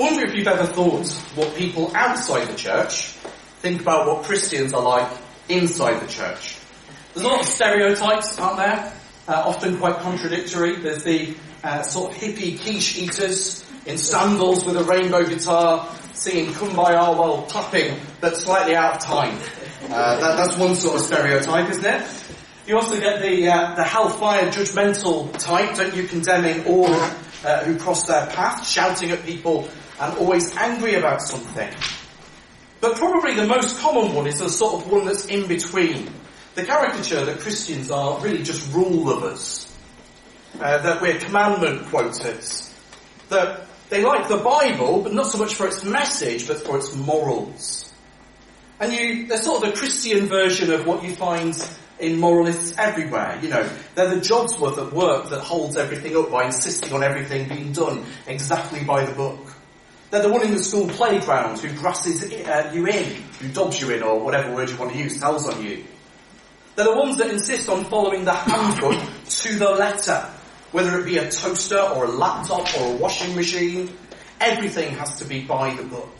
Wonder if you've ever thought what people outside the church think about what Christians are like inside the church. There's a lot of stereotypes out there, uh, often quite contradictory. There's the uh, sort of hippie quiche eaters in sandals with a rainbow guitar singing Kumbaya while clapping, but slightly out of time. Uh, that, that's one sort of stereotype, isn't it? You also get the uh, the hellfire judgmental type, don't you, condemning all uh, who cross their path, shouting at people and always angry about something. But probably the most common one is the sort of one that's in between. The caricature that Christians are really just rule lovers. Uh, that we're commandment quoters. That they like the Bible, but not so much for its message, but for its morals. And you, they're sort of a Christian version of what you find in moralists everywhere. You know, they're the Jodsworth at work that holds everything up by insisting on everything being done exactly by the book. They're the one in the school playground who grasses uh, you in, who dobs you in, or whatever word you want to use, tells on you. They're the ones that insist on following the handbook to the letter. Whether it be a toaster or a laptop or a washing machine, everything has to be by the book.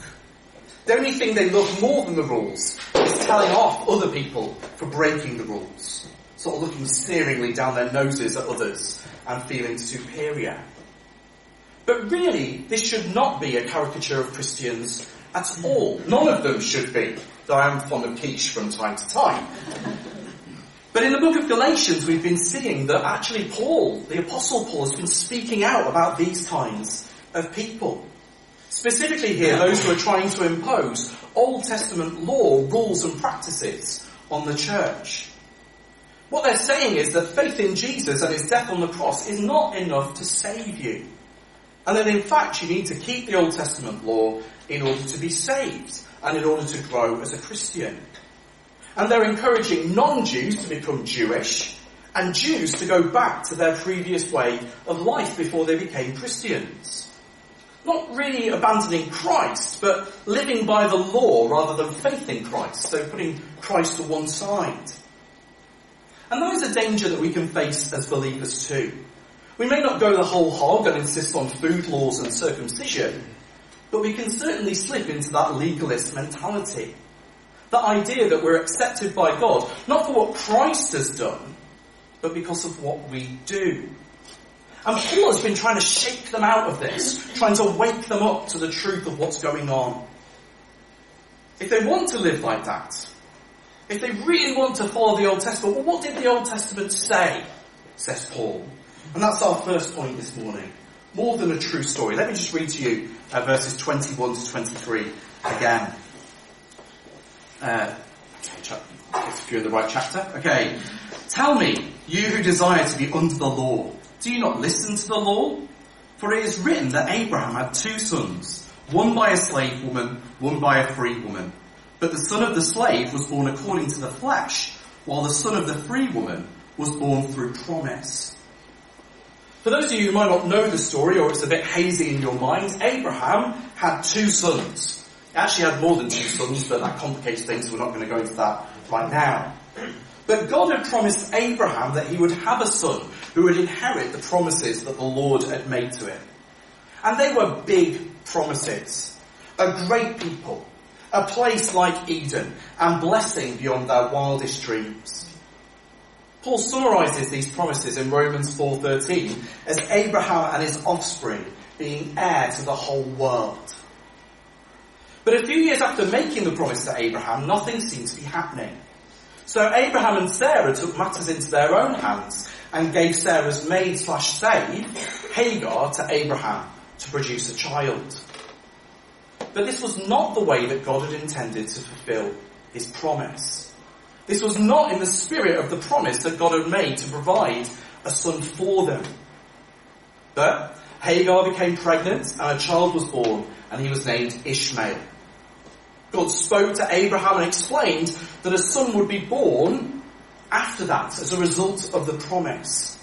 The only thing they love more than the rules is telling off other people for breaking the rules. Sort of looking sneeringly down their noses at others and feeling superior. But really, this should not be a caricature of Christians at all. None of them should be, though I am fond of from time to time. But in the book of Galatians, we've been seeing that actually Paul, the Apostle Paul, has been speaking out about these kinds of people. Specifically here, those who are trying to impose Old Testament law, rules and practices on the church. What they're saying is that faith in Jesus and his death on the cross is not enough to save you. And then in fact you need to keep the Old Testament law in order to be saved and in order to grow as a Christian. And they're encouraging non-Jews to become Jewish and Jews to go back to their previous way of life before they became Christians. Not really abandoning Christ, but living by the law rather than faith in Christ, so putting Christ to one side. And that is a danger that we can face as believers too. We may not go the whole hog and insist on food laws and circumcision, but we can certainly slip into that legalist mentality. The idea that we're accepted by God, not for what Christ has done, but because of what we do. And Paul has been trying to shake them out of this, trying to wake them up to the truth of what's going on. If they want to live like that, if they really want to follow the Old Testament, well, what did the Old Testament say? Says Paul. And that's our first point this morning. More than a true story. Let me just read to you uh, verses 21 to 23 again. Uh, if you're in the right chapter. Okay. Tell me, you who desire to be under the law, do you not listen to the law? For it is written that Abraham had two sons, one by a slave woman, one by a free woman. But the son of the slave was born according to the flesh, while the son of the free woman was born through promise. For those of you who might not know the story, or it's a bit hazy in your minds, Abraham had two sons. He actually had more than two sons, but that complicates things, so we're not going to go into that right now. But God had promised Abraham that he would have a son who would inherit the promises that the Lord had made to him. And they were big promises. A great people, a place like Eden, and blessing beyond their wildest dreams. Paul summarizes these promises in Romans 4.13 as Abraham and his offspring being heir to the whole world. But a few years after making the promise to Abraham, nothing seemed to be happening. So Abraham and Sarah took matters into their own hands and gave Sarah's maid slash slave, Hagar, to Abraham to produce a child. But this was not the way that God had intended to fulfill his promise. This was not in the spirit of the promise that God had made to provide a son for them. But Hagar became pregnant and a child was born and he was named Ishmael. God spoke to Abraham and explained that a son would be born after that as a result of the promise.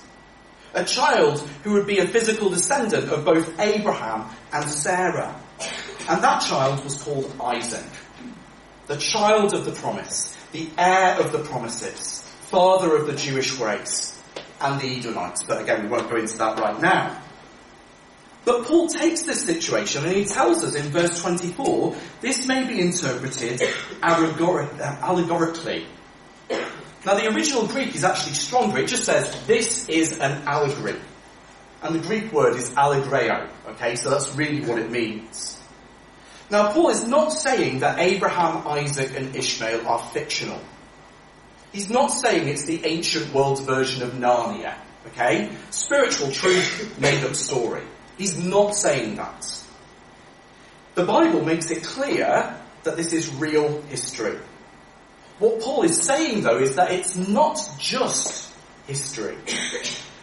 A child who would be a physical descendant of both Abraham and Sarah. And that child was called Isaac. The child of the promise, the heir of the promises, father of the Jewish race, and the Edomites. But again, we won't go into that right now. But Paul takes this situation and he tells us in verse 24, this may be interpreted allegorically. Now the original Greek is actually stronger. It just says, this is an allegory. And the Greek word is allegreo. Okay, so that's really what it means. Now Paul is not saying that Abraham, Isaac and Ishmael are fictional. He's not saying it's the ancient world's version of Narnia. Okay? Spiritual truth, made up story. He's not saying that. The Bible makes it clear that this is real history. What Paul is saying though is that it's not just history.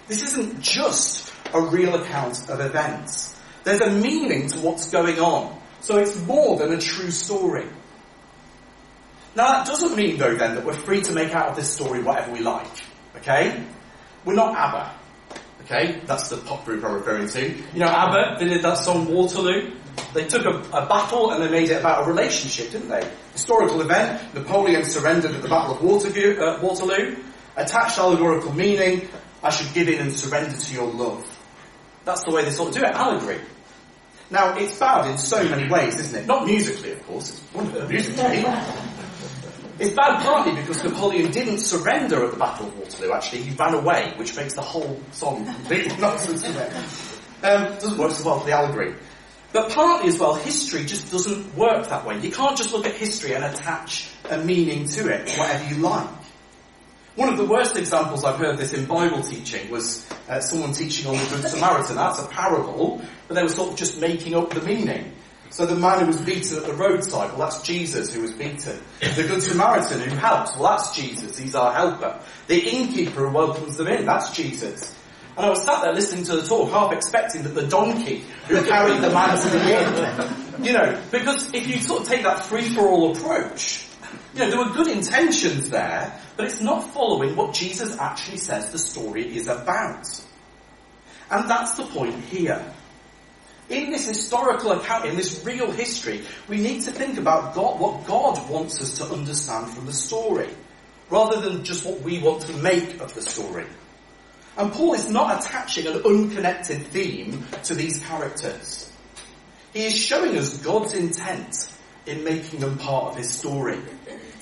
This isn't just a real account of events. There's a meaning to what's going on. So it's more than a true story. Now that doesn't mean though then that we're free to make out of this story whatever we like. Okay? We're not ABBA. Okay? That's the pop group I'm referring to. You know ABBA, they did that song Waterloo. They took a, a, battle and they made it about a relationship, didn't they? Historical event, Napoleon surrendered at the Battle of Waterloo, uh, Waterloo attached allegorical meaning, I should give in and surrender to your love. That's the way they sort of do it, allegory. Now, it's bad in so many ways, isn't it? Not musically, of course, it's wonderful musically. It's bad partly because Napoleon didn't surrender at the Battle of Waterloo, actually, he ran away, which makes the whole song completely nonsense, doesn't it? Um, doesn't work so well for the allegory. But partly as well, history just doesn't work that way. You can't just look at history and attach a meaning to it, whatever you like. One of the worst examples I've heard this in Bible teaching was uh, someone teaching on the Good Samaritan. That's a parable, but they were sort of just making up the meaning. So the man who was beaten at the roadside, well that's Jesus who was beaten. The Good Samaritan who helps, well that's Jesus, he's our helper. The innkeeper who welcomes them in, that's Jesus. And I was sat there listening to the talk, half expecting that the donkey who carried the man to the inn, you know, because if you sort of take that free-for-all approach, you know, there were good intentions there, but it's not following what Jesus actually says the story is about. And that's the point here. In this historical account, in this real history, we need to think about God, what God wants us to understand from the story, rather than just what we want to make of the story. And Paul is not attaching an unconnected theme to these characters. He is showing us God's intent in making them part of his story.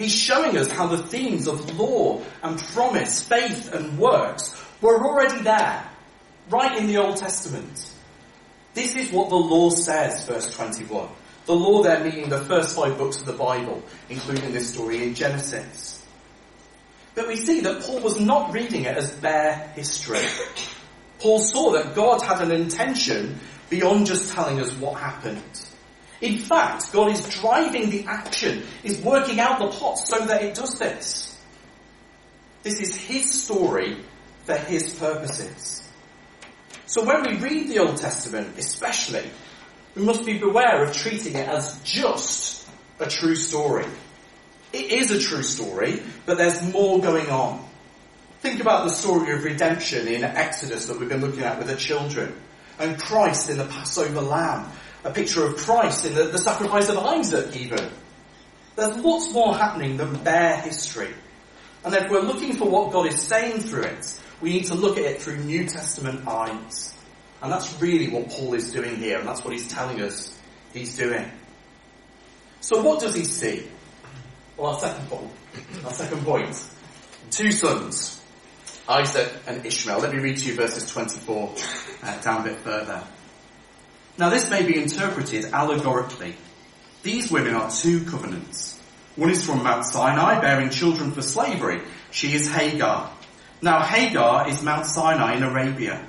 He's showing us how the themes of law and promise, faith and works were already there, right in the Old Testament. This is what the law says, verse 21. The law there meaning the first five books of the Bible, including this story in Genesis. But we see that Paul was not reading it as bare history. Paul saw that God had an intention beyond just telling us what happened. In fact, God is driving the action, is working out the plot so that it does this. This is His story for His purposes. So when we read the Old Testament, especially, we must be beware of treating it as just a true story. It is a true story, but there's more going on. Think about the story of redemption in Exodus that we've been looking at with the children, and Christ in the Passover lamb, a picture of Christ in the, the sacrifice of Isaac even. There's lots more happening than bare history. And if we're looking for what God is saying through it, we need to look at it through New Testament eyes. And that's really what Paul is doing here, and that's what he's telling us he's doing. So what does he see? Well, our second point. Our second point. Two sons, Isaac and Ishmael. Let me read to you verses 24 uh, down a bit further. Now this may be interpreted allegorically. These women are two covenants. One is from Mount Sinai, bearing children for slavery. She is Hagar. Now Hagar is Mount Sinai in Arabia.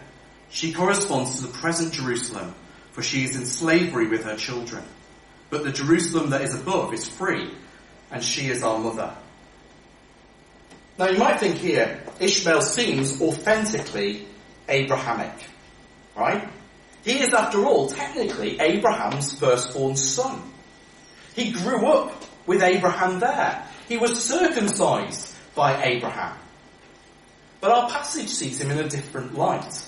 She corresponds to the present Jerusalem, for she is in slavery with her children. But the Jerusalem that is above is free, and she is our mother. Now you might think here, Ishmael seems authentically Abrahamic, right? He is after all technically Abraham's firstborn son. He grew up with Abraham there. He was circumcised by Abraham. But our passage sees him in a different light.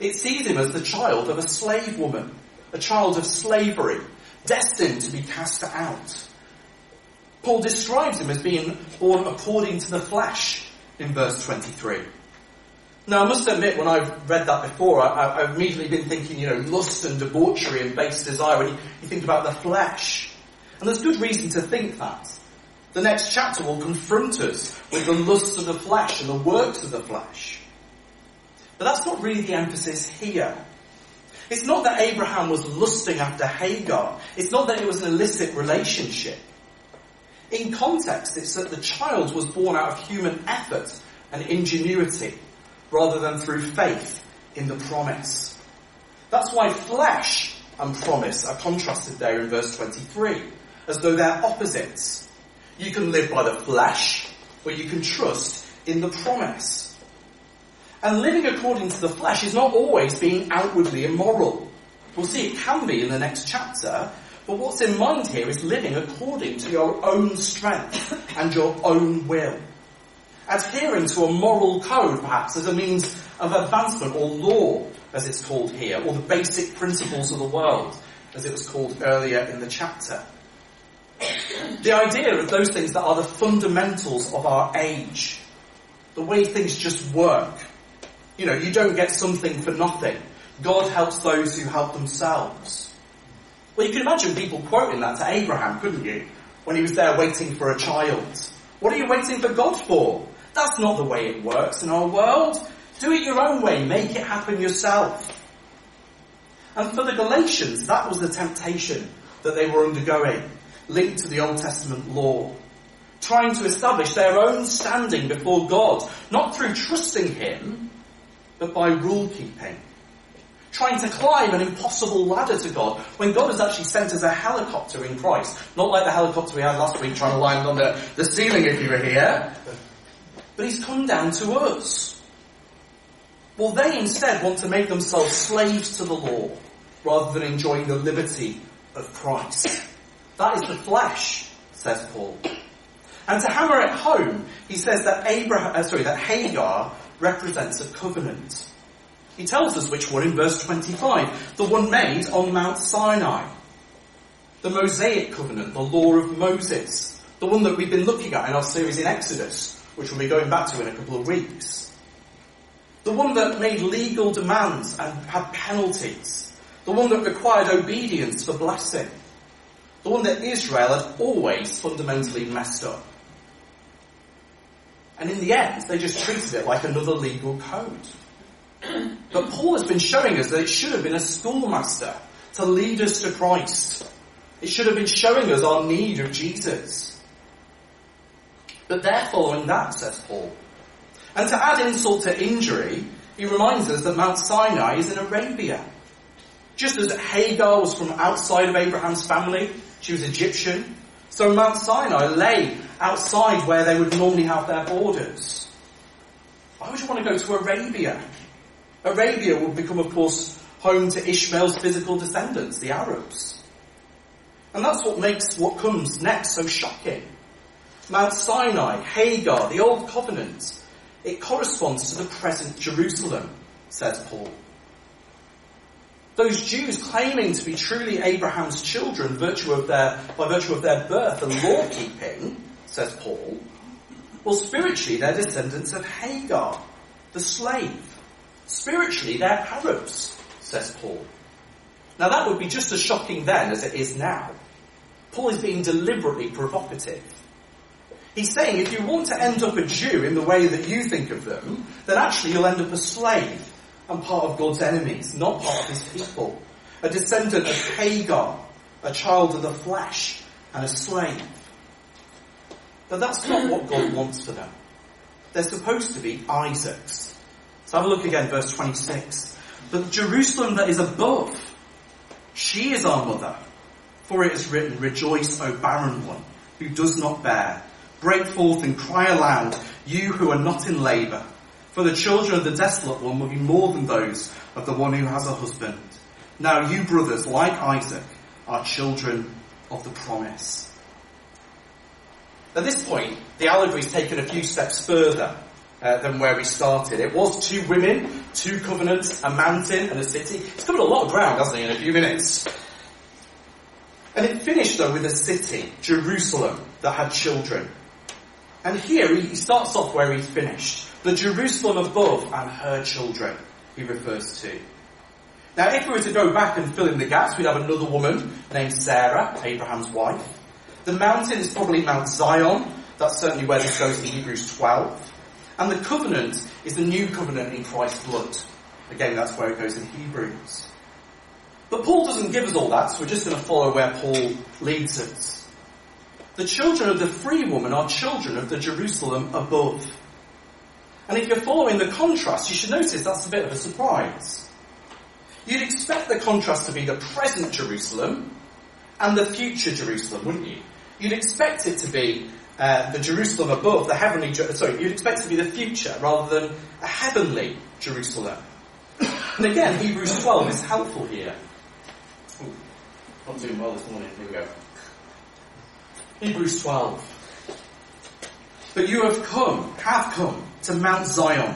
It sees him as the child of a slave woman, a child of slavery, destined to be cast out. Paul describes him as being born according to the flesh in verse 23. Now, I must admit, when I've read that before, I, have immediately been thinking, you know, lust and debauchery and base desire. When you, you think about the flesh. And there's good reason to think that. The next chapter will confront us with the lusts of the flesh and the works of the flesh. But that's not really the emphasis here. It's not that Abraham was lusting after Hagar. It's not that it was an illicit relationship. In context, it's that the child was born out of human effort and ingenuity rather than through faith in the promise. That's why flesh and promise are contrasted there in verse 23, as though they're opposites. You can live by the flesh, or you can trust in the promise. And living according to the flesh is not always being outwardly immoral. We'll see it can be in the next chapter, but what's in mind here is living according to your own strength and your own will. Adhering to a moral code, perhaps, as a means of advancement or law, as it's called here, or the basic principles of the world, as it was called earlier in the chapter. The idea of those things that are the fundamentals of our age, the way things just work, you know, you don't get something for nothing. God helps those who help themselves. Well, you can imagine people quoting that to Abraham, couldn't you? When he was there waiting for a child. What are you waiting for God for? That's not the way it works in our world. Do it your own way. Make it happen yourself. And for the Galatians, that was the temptation that they were undergoing, linked to the Old Testament law. Trying to establish their own standing before God, not through trusting Him, but by rule keeping. Trying to climb an impossible ladder to God when God has actually sent us a helicopter in Christ. Not like the helicopter we had last week trying to land on the, the ceiling if you were here. But He's come down to us. Well, they instead want to make themselves slaves to the law rather than enjoying the liberty of Christ. That is the flesh, says Paul. And to hammer it home, he says that Abraham, uh, sorry, that Hagar represents a covenant. He tells us which one in verse 25. The one made on Mount Sinai. The Mosaic covenant, the law of Moses. The one that we've been looking at in our series in Exodus, which we'll be going back to in a couple of weeks. The one that made legal demands and had penalties. The one that required obedience for blessing. The one that Israel had always fundamentally messed up. And in the end, they just treated it like another legal code. But Paul has been showing us that it should have been a schoolmaster to lead us to Christ. It should have been showing us our need of Jesus. But they're following that, says Paul. And to add insult to injury, he reminds us that Mount Sinai is in Arabia. Just as Hagar was from outside of Abraham's family, she was Egyptian, so Mount Sinai lay outside where they would normally have their borders. Why would you want to go to Arabia? Arabia would become, of course, home to Ishmael's physical descendants, the Arabs. And that's what makes what comes next so shocking. Mount Sinai, Hagar, the Old Covenant, it corresponds to the present Jerusalem, says Paul. Those Jews claiming to be truly Abraham's children virtue of their, by virtue of their birth and law keeping, says Paul, well, spiritually, they're descendants of Hagar, the slave. Spiritually, they're Arabs, says Paul. Now, that would be just as shocking then as it is now. Paul is being deliberately provocative. He's saying if you want to end up a Jew in the way that you think of them, then actually you'll end up a slave and part of God's enemies, not part of his people. A descendant of Hagar, a child of the flesh, and a slave. But that's not what God wants for them. They're supposed to be Isaac's. So have a look again, verse 26. But Jerusalem that is above, she is our mother. For it is written, Rejoice, O barren one, who does not bear. Break forth and cry aloud, you who are not in labour. For the children of the desolate one will be more than those of the one who has a husband. Now you brothers, like Isaac, are children of the promise. At this point, the allegory's taken a few steps further uh, than where we started. It was two women, two covenants, a mountain and a city. It's covered a lot of ground, hasn't it, in a few minutes? And it finished though with a city, Jerusalem, that had children. And here he starts off where he's finished. The Jerusalem above and her children, he refers to. Now, if we were to go back and fill in the gaps, we'd have another woman named Sarah, Abraham's wife. The mountain is probably Mount Zion. That's certainly where this goes in Hebrews 12. And the covenant is the new covenant in Christ's blood. Again, that's where it goes in Hebrews. But Paul doesn't give us all that, so we're just going to follow where Paul leads us. The children of the free woman are children of the Jerusalem above. And if you're following the contrast, you should notice that's a bit of a surprise. You'd expect the contrast to be the present Jerusalem and the future Jerusalem, wouldn't you? You'd expect it to be uh, the Jerusalem above, the heavenly, sorry, you'd expect it to be the future rather than a heavenly Jerusalem. And again, Hebrews 12 is helpful here. Ooh, not doing well this morning, here we go. Hebrews 12. But you have come, have come to Mount Zion,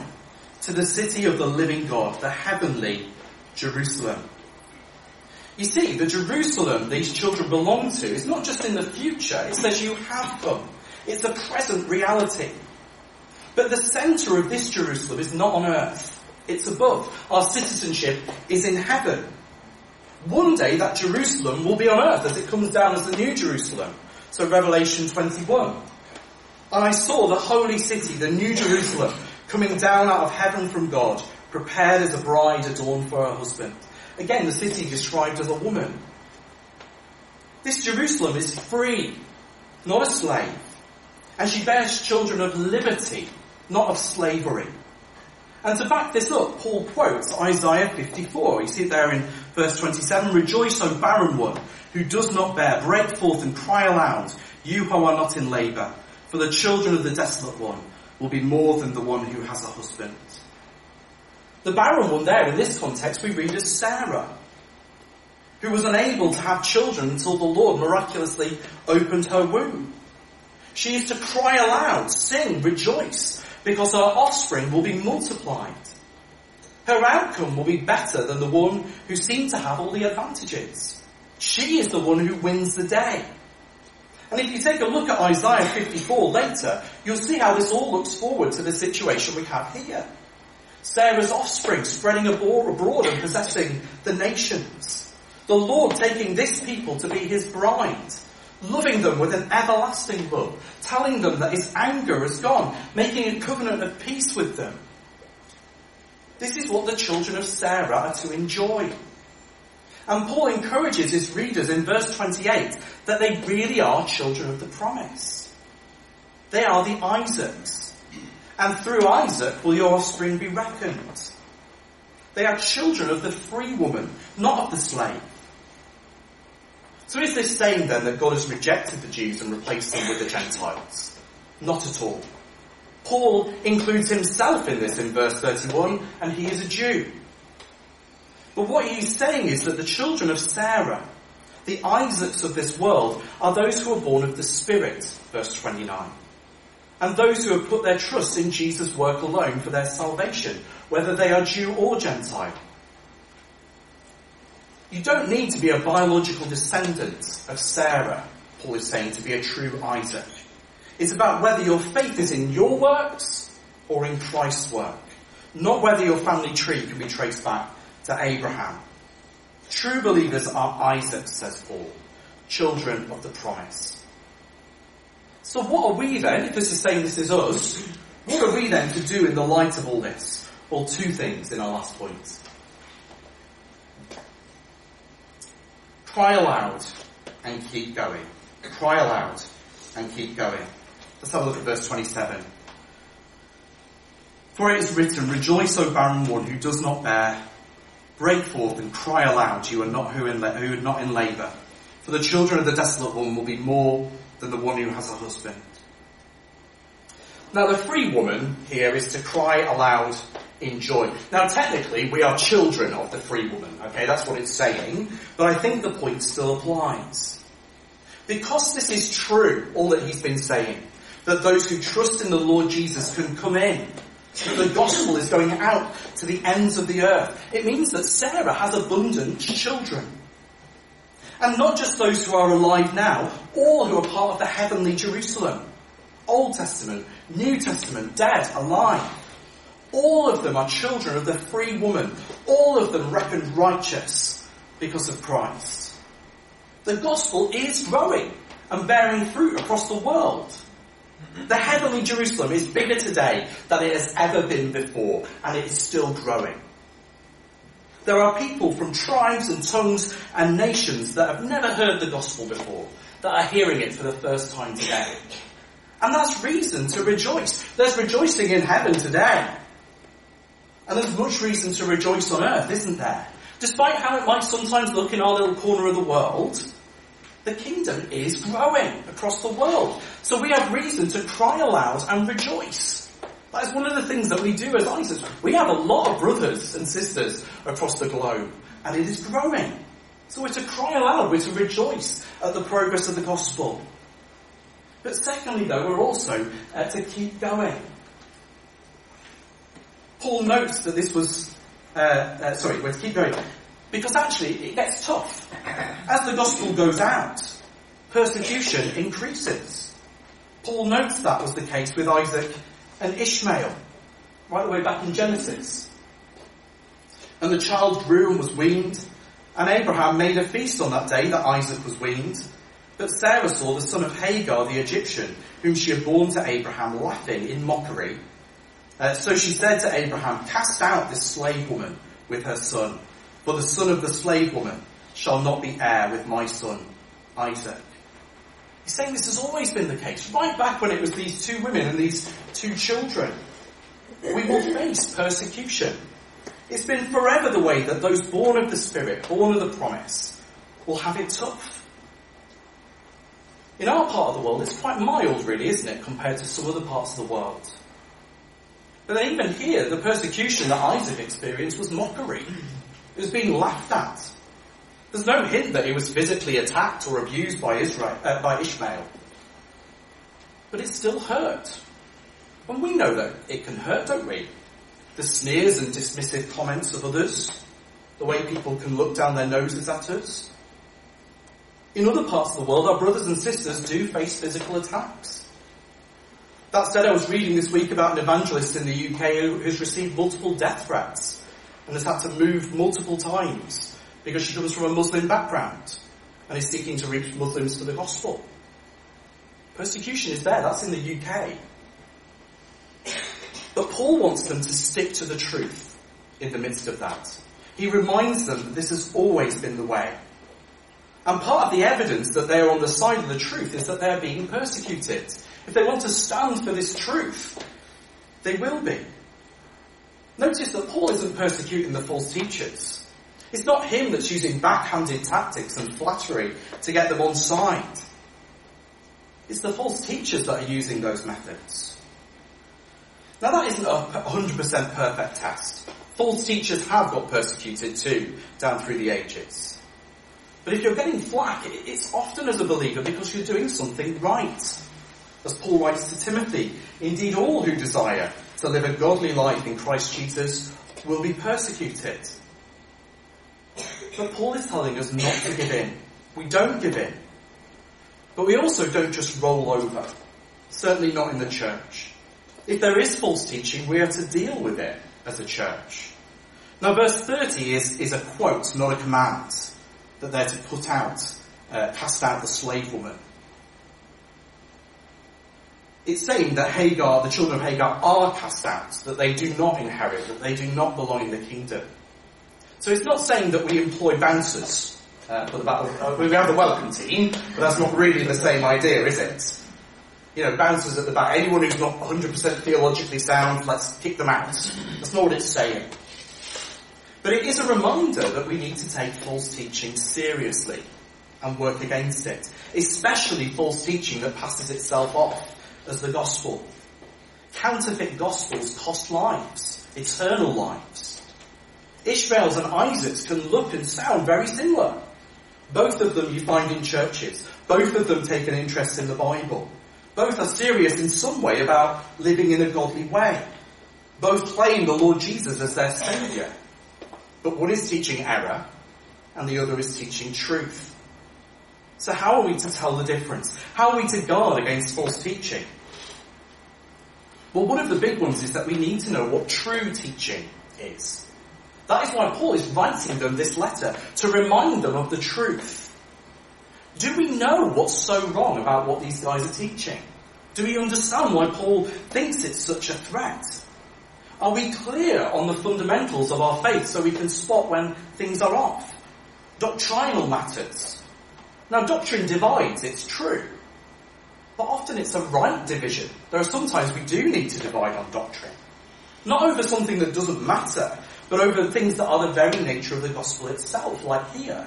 to the city of the living God, the heavenly Jerusalem. You see, the Jerusalem these children belong to is not just in the future, it says you have come. It's a present reality. But the centre of this Jerusalem is not on earth. It's above. Our citizenship is in heaven. One day that Jerusalem will be on earth as it comes down as the new Jerusalem. So Revelation 21. And I saw the holy city, the new Jerusalem, coming down out of heaven from God, prepared as a bride adorned for her husband. Again, the city described as a woman. This Jerusalem is free, not a slave. And she bears children of liberty, not of slavery. And to back this up, Paul quotes Isaiah 54. You see it there in verse 27. Rejoice, O barren one, who does not bear. Break forth and cry aloud, you who are not in labour. For the children of the desolate one will be more than the one who has a husband. The barren one there, in this context, we read as Sarah, who was unable to have children until the Lord miraculously opened her womb. She is to cry aloud, sing, rejoice, because her offspring will be multiplied. Her outcome will be better than the one who seemed to have all the advantages. She is the one who wins the day. And if you take a look at Isaiah 54 later, you'll see how this all looks forward to the situation we have here. Sarah's offspring spreading abroad and possessing the nations. The Lord taking this people to be his bride loving them with an everlasting love, telling them that his anger is gone, making a covenant of peace with them. This is what the children of Sarah are to enjoy. And Paul encourages his readers in verse 28 that they really are children of the promise. They are the Isaacs. And through Isaac will your offspring be reckoned. They are children of the free woman, not of the slave. So is this saying then that God has rejected the Jews and replaced them with the Gentiles? Not at all. Paul includes himself in this in verse 31, and he is a Jew. But what he's saying is that the children of Sarah, the Isaacs of this world, are those who are born of the Spirit, verse 29. And those who have put their trust in Jesus' work alone for their salvation, whether they are Jew or Gentile. You don't need to be a biological descendant of Sarah, Paul is saying, to be a true Isaac. It's about whether your faith is in your works or in Christ's work. Not whether your family tree can be traced back to Abraham. True believers are Isaac, says Paul, children of the promise. So what are we then, if this is saying this is us, what are we then to do in the light of all this? Well, two things in our last point. Cry aloud and keep going. Cry aloud and keep going. Let's have a look at verse 27. For it is written, Rejoice, O barren one who does not bear. Break forth and cry aloud, you are not who, in, who are not in labour. For the children of the desolate one will be more than the one who has a husband. Now the free woman here is to cry aloud in joy. Now technically we are children of the free woman, okay, that's what it's saying, but I think the point still applies. Because this is true, all that he's been saying, that those who trust in the Lord Jesus can come in, that the gospel is going out to the ends of the earth, it means that Sarah has abundant children. And not just those who are alive now, all who are part of the heavenly Jerusalem. Old Testament, New Testament, dead, alive. All of them are children of the free woman. All of them reckoned righteous because of Christ. The gospel is growing and bearing fruit across the world. The heavenly Jerusalem is bigger today than it has ever been before, and it is still growing. There are people from tribes and tongues and nations that have never heard the gospel before, that are hearing it for the first time today. And that's reason to rejoice. There's rejoicing in heaven today. And there's much reason to rejoice on earth, isn't there? Despite how it might sometimes look in our little corner of the world, the kingdom is growing across the world. So we have reason to cry aloud and rejoice. That is one of the things that we do as Isaacs. We have a lot of brothers and sisters across the globe, and it is growing. So we're to cry aloud, we're to rejoice at the progress of the gospel. But secondly, though, we're also uh, to keep going. Paul notes that this was, uh, uh, sorry, we're to keep going. Because actually, it gets tough. As the gospel goes out, persecution increases. Paul notes that was the case with Isaac and Ishmael, right the way back in Genesis. And the child grew and was weaned, and Abraham made a feast on that day that Isaac was weaned. But Sarah saw the son of Hagar the Egyptian, whom she had borne to Abraham, laughing in mockery. Uh, so she said to Abraham, Cast out this slave woman with her son, for the son of the slave woman shall not be heir with my son Isaac. He's saying this has always been the case, right back when it was these two women and these two children. We will face persecution. It's been forever the way that those born of the Spirit, born of the promise, will have it tough. In our part of the world, it's quite mild, really, isn't it, compared to some other parts of the world. But then even here, the persecution that Isaac experienced was mockery. It was being laughed at. There's no hint that he was physically attacked or abused by, Israel, uh, by Ishmael. But it still hurt. And we know that it can hurt, don't we? The sneers and dismissive comments of others, the way people can look down their noses at us. In other parts of the world, our brothers and sisters do face physical attacks. That said, I was reading this week about an evangelist in the UK who has received multiple death threats and has had to move multiple times because she comes from a Muslim background and is seeking to reach Muslims to the gospel. Persecution is there, that's in the UK. But Paul wants them to stick to the truth in the midst of that. He reminds them that this has always been the way. And part of the evidence that they're on the side of the truth is that they're being persecuted. If they want to stand for this truth, they will be. Notice that Paul isn't persecuting the false teachers. It's not him that's using backhanded tactics and flattery to get them on side. It's the false teachers that are using those methods. Now that isn't a 100% perfect test. False teachers have got persecuted too, down through the ages. But if you're getting flack, it's often as a believer because you're doing something right. As Paul writes to Timothy, indeed all who desire to live a godly life in Christ Jesus will be persecuted. But Paul is telling us not to give in. We don't give in. But we also don't just roll over. Certainly not in the church. If there is false teaching, we are to deal with it as a church. Now verse 30 is, is a quote, not a command, that they're to put out, uh, cast out the slave woman. It's saying that Hagar, the children of Hagar are cast out, that they do not inherit, that they do not belong in the kingdom. So it's not saying that we employ bouncers uh, for the battle. Uh, we have the welcome team, but that's not really the same idea, is it? You know, bouncers at the back. Anyone who's not 100% theologically sound, let's kick them out. That's not what it's saying. But it is a reminder that we need to take false teaching seriously and work against it. Especially false teaching that passes itself off as the gospel. Counterfeit gospels cost lives, eternal lives. Ishmael's and Isaac's can look and sound very similar. Both of them you find in churches. Both of them take an interest in the Bible. Both are serious in some way about living in a godly way. Both claim the Lord Jesus as their Saviour. But one is teaching error and the other is teaching truth. So how are we to tell the difference? How are we to guard against false teaching? Well, one of the big ones is that we need to know what true teaching is. That is why Paul is writing them this letter, to remind them of the truth. Do we know what's so wrong about what these guys are teaching? Do we understand why Paul thinks it's such a threat? Are we clear on the fundamentals of our faith so we can spot when things are off? Doctrinal matters. Now, doctrine divides, it's true. But often it's a right division. There are sometimes we do need to divide on doctrine. Not over something that doesn't matter, but over things that are the very nature of the gospel itself, like here.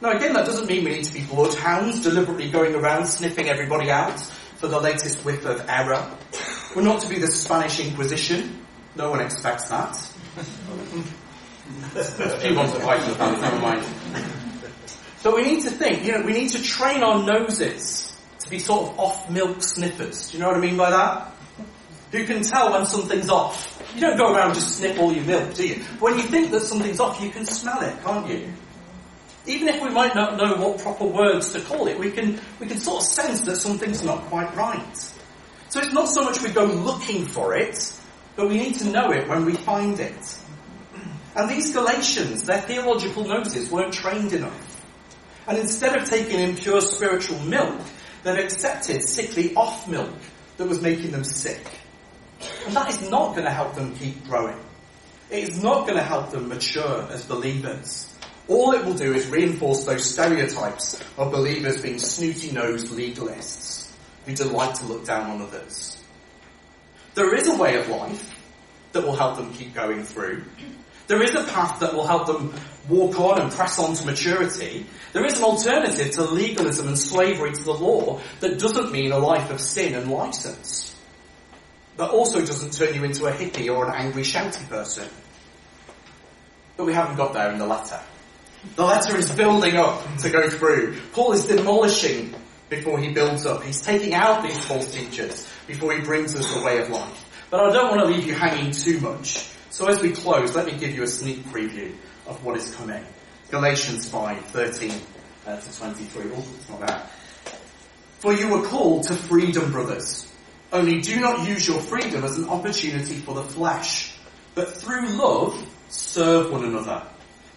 Now again, that doesn't mean we need to be bloodhounds, deliberately going around sniffing everybody out for the latest whiff of error. We're not to be the Spanish Inquisition. No one expects that. A few ones that like that, never mind. But we need to think, you know, we need to train our noses to be sort of off milk sniffers. Do you know what I mean by that? Who can tell when something's off? You don't go around just sniff all your milk, do you? When you think that something's off, you can smell it, can't you? Even if we might not know what proper words to call it, we can, we can sort of sense that something's not quite right. So it's not so much we go looking for it, but we need to know it when we find it. And these Galatians, their theological noses weren't trained enough. And instead of taking in pure spiritual milk, they've accepted sickly off milk that was making them sick. And that is not going to help them keep growing. It is not going to help them mature as believers. All it will do is reinforce those stereotypes of believers being snooty-nosed legalists who delight to look down on others. There is a way of life that will help them keep going through. There is a path that will help them walk on and press on to maturity. There is an alternative to legalism and slavery to the law that doesn't mean a life of sin and license. That also doesn't turn you into a hippie or an angry shouty person. But we haven't got there in the letter. The letter is building up to go through. Paul is demolishing before he builds up. He's taking out these false teachers before he brings us the way of life. But I don't want to leave you hanging too much. So as we close, let me give you a sneak preview of what is coming. Galatians 5, 13 uh, to 23. Oh, it's not that. For you were called to freedom, brothers. Only do not use your freedom as an opportunity for the flesh, but through love serve one another.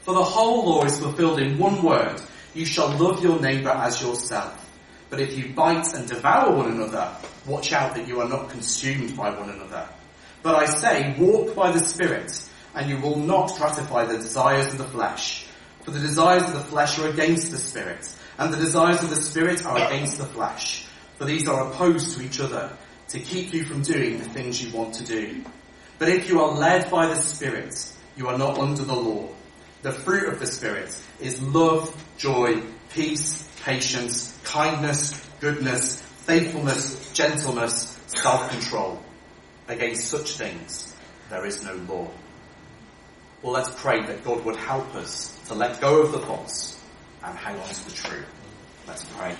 For the whole law is fulfilled in one word, you shall love your neighbour as yourself. But if you bite and devour one another, watch out that you are not consumed by one another. But I say, walk by the Spirit, and you will not gratify the desires of the flesh. For the desires of the flesh are against the Spirit, and the desires of the Spirit are against the flesh. For these are opposed to each other, to keep you from doing the things you want to do. But if you are led by the Spirit, you are not under the law. The fruit of the Spirit is love, joy, peace, patience, kindness, goodness, faithfulness, gentleness, self-control. Against such things there is no law. Well, let's pray that God would help us to let go of the false and hang on to the true. Let's pray.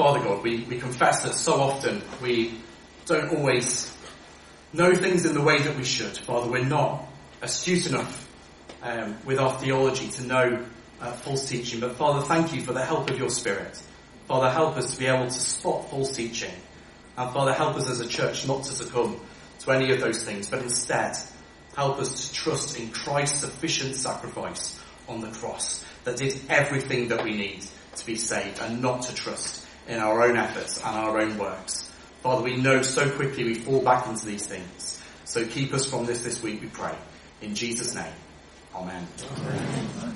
Father God, we, we confess that so often we don't always know things in the way that we should. Father, we're not astute enough um, with our theology to know uh, false teaching. But Father, thank you for the help of your Spirit. Father, help us to be able to spot false teaching. And Father, help us as a church not to succumb to any of those things, but instead help us to trust in Christ's sufficient sacrifice on the cross that did everything that we need to be saved and not to trust in our own efforts and our own works. Father, we know so quickly we fall back into these things. So keep us from this this week, we pray. In Jesus' name, Amen. Amen.